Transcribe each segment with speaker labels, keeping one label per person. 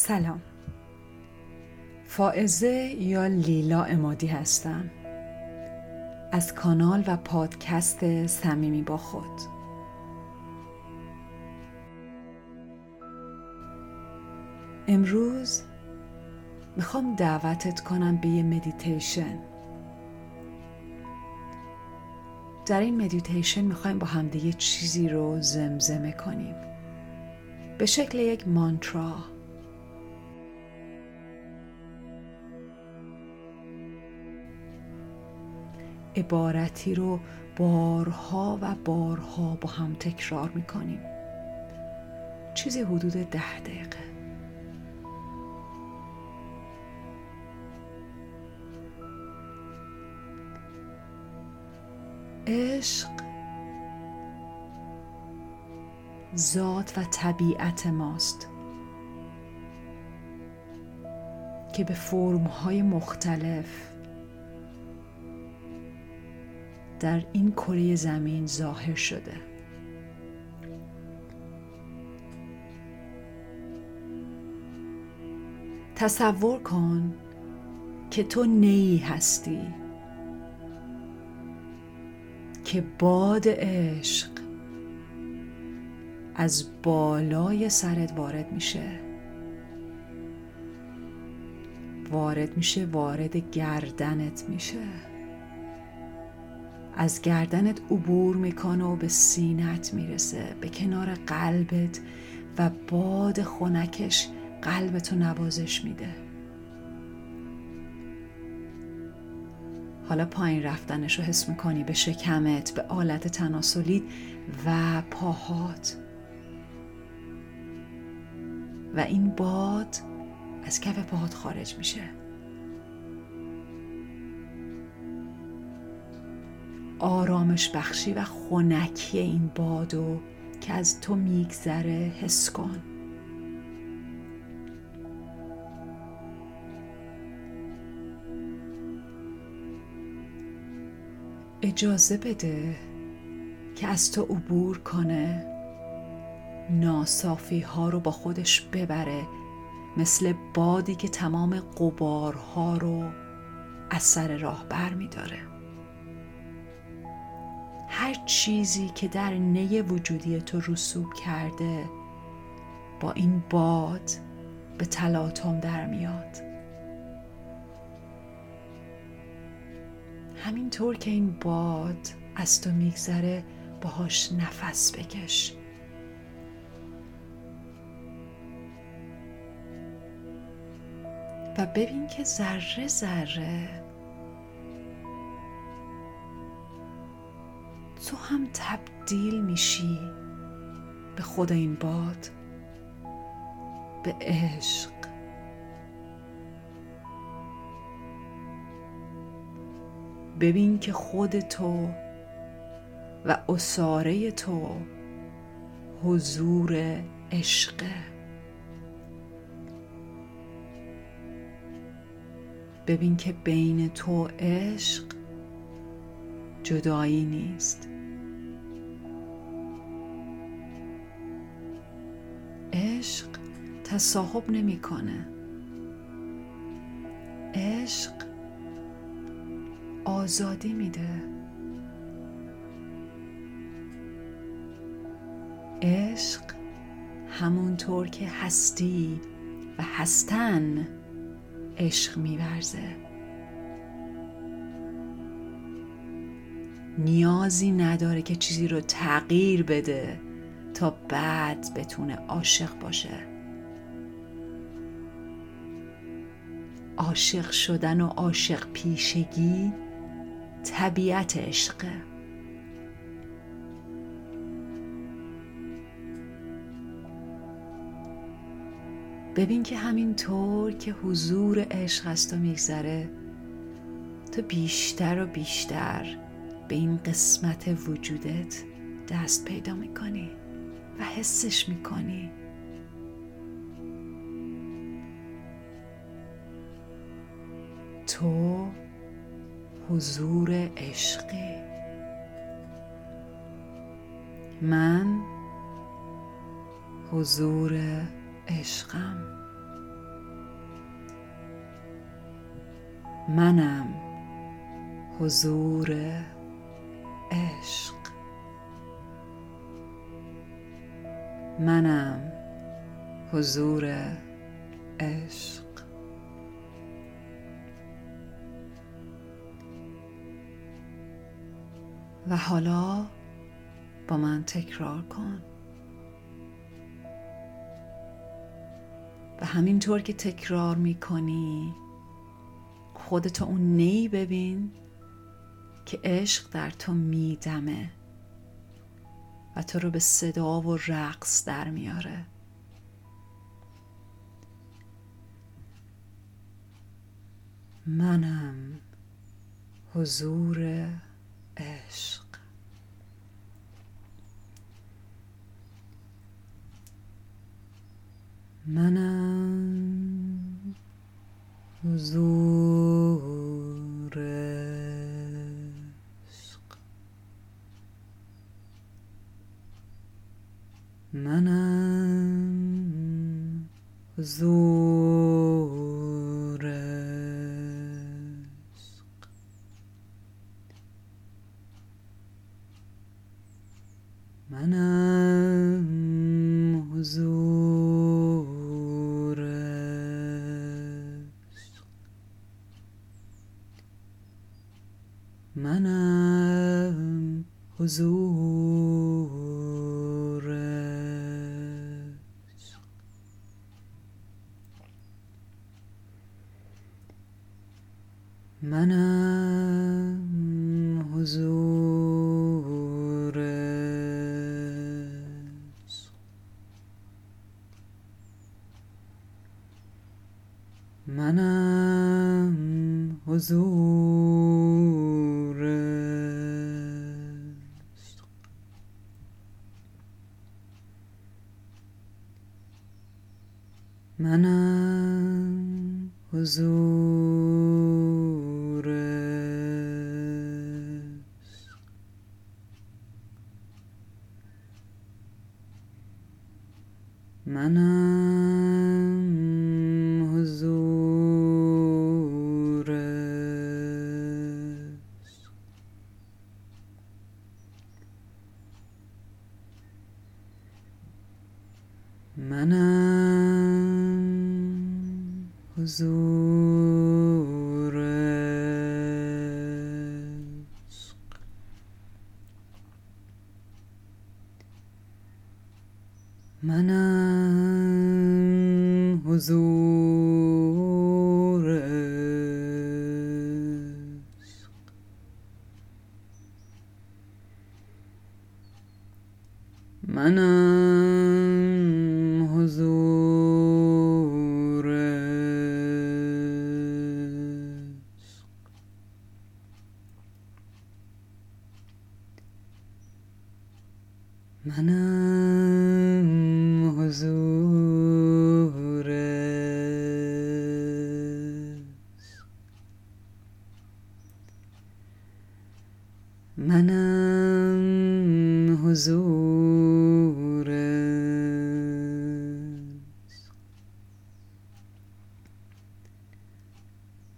Speaker 1: سلام. فائزه یا لیلا امادی هستم. از کانال و پادکست صمیمی با خود. امروز می‌خوام دعوتت کنم به یه مدیتیشن در این مدیتیشن می‌خوایم با همدیگه چیزی رو زمزمه کنیم. به شکل یک مانترا. عبارتی رو بارها و بارها با هم تکرار می‌کنیم. چیزی حدود ده دقیقه. عشق ذات و طبیعت ماست که به فرمهای مختلف در این کره زمین ظاهر شده. تصور کن که تو نیی هستی که باد عشق از بالای سرت وارد میشه. وارد میشه وارد گردنت میشه. از گردنت عبور می‌کنه و به سینت می‌رسه. به کنار قلبت و باد خونکش قلبتو نوازش میده. حالا پایین رفتنش رو حس می‌کنی. به شکمت به آلت تناسلیت و پاهات. و این باد از کف پاهات خارج میشه. آرامش بخشی و خونکی این بادو که از تو میگذره حس کن اجازه بده که از تو عبور کنه ناصافی ها رو با خودش ببره مثل بادی که تمام قبارها رو از سر راه بر می داره. هر چیزی که در نی وجودی تو رسوب کرده با این باد به تلاطم در میاد. همینطور که این باد از تو میگذره باهاش نفس بکش. و ببین که ذره ذره تو هم تبدیل میشی به خود این باد به عشق. ببین که خود تو و اساره تو حضور عشقه ببین که بین تو عشق جدایی نیست. عشق تصاحب نمی‌کنه. عشق آزادی میده. عشق همونطور که هستی و هستن عشق میورزه. نیازی نداره که چیزی رو تغییر بده تا بعد بتونه عاشق باشه. عاشق شدن و عاشق پیشگی طبیعت عشقه ببین که همینطور که حضور عشق از تو میگذره تو بیشتر و بیشتر به این قسمت وجودت دست پیدا می‌کنی و حسش می‌کنی. تو حضور عشقی. من حضور عشقم. منم حضور عشق. منم حضور عشق. و حالا با من تکرار کن. و همینطور که تکرار می‌کنی خودتو اون نی ببین. که عشق در تو میدمه و تو رو به صدا و رقص در میاره. منم حضور عشق. منم حضور حضور. عشق منم حضور. عشق منم حضور. منم حضور. منم حضور. منم حضور. Manam Huzur.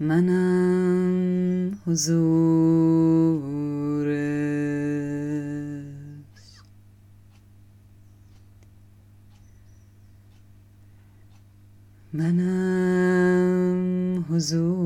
Speaker 1: منم حضور. منم حضور.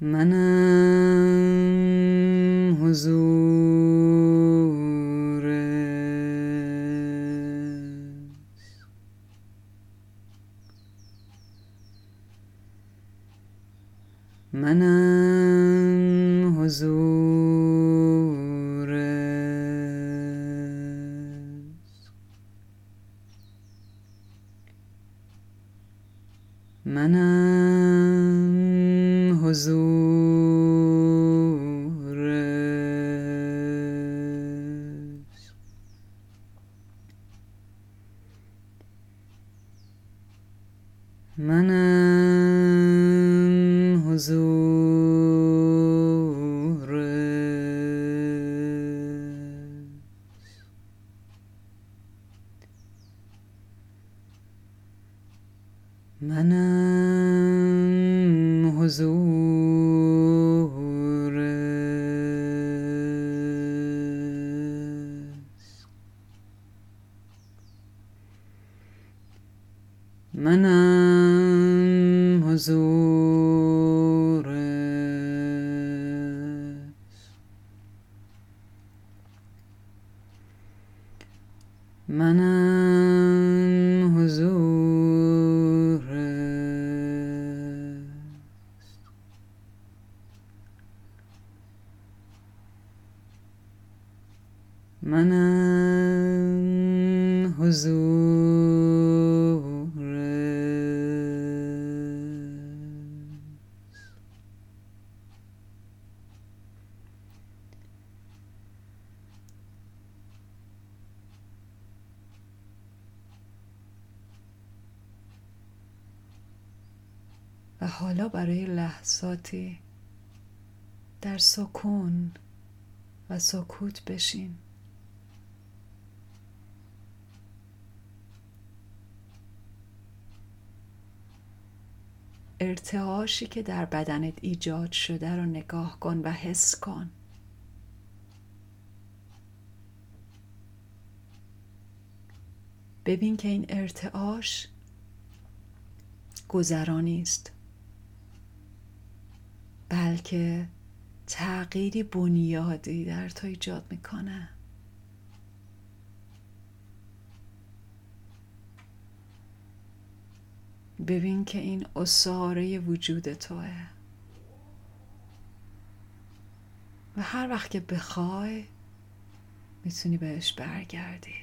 Speaker 1: منم حضور. منم حضور. منم حضورش. منم حضورش. منم منم حضور. منم حضور. منم حضور. برای لحظاتی در سکون و سکوت بشین. ارتعاشی که در بدنت ایجاد شده رو نگاه کن و حس کن. ببین که این ارتعاش گذرانی است. بلکه تغییری بنیادی در تو ایجاد می‌کنه. ببین که این اصاره وجود توه. و هر وقت که بخوای می‌تونی بهش برگردی.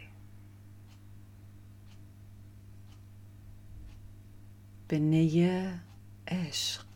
Speaker 1: به نیه عشق.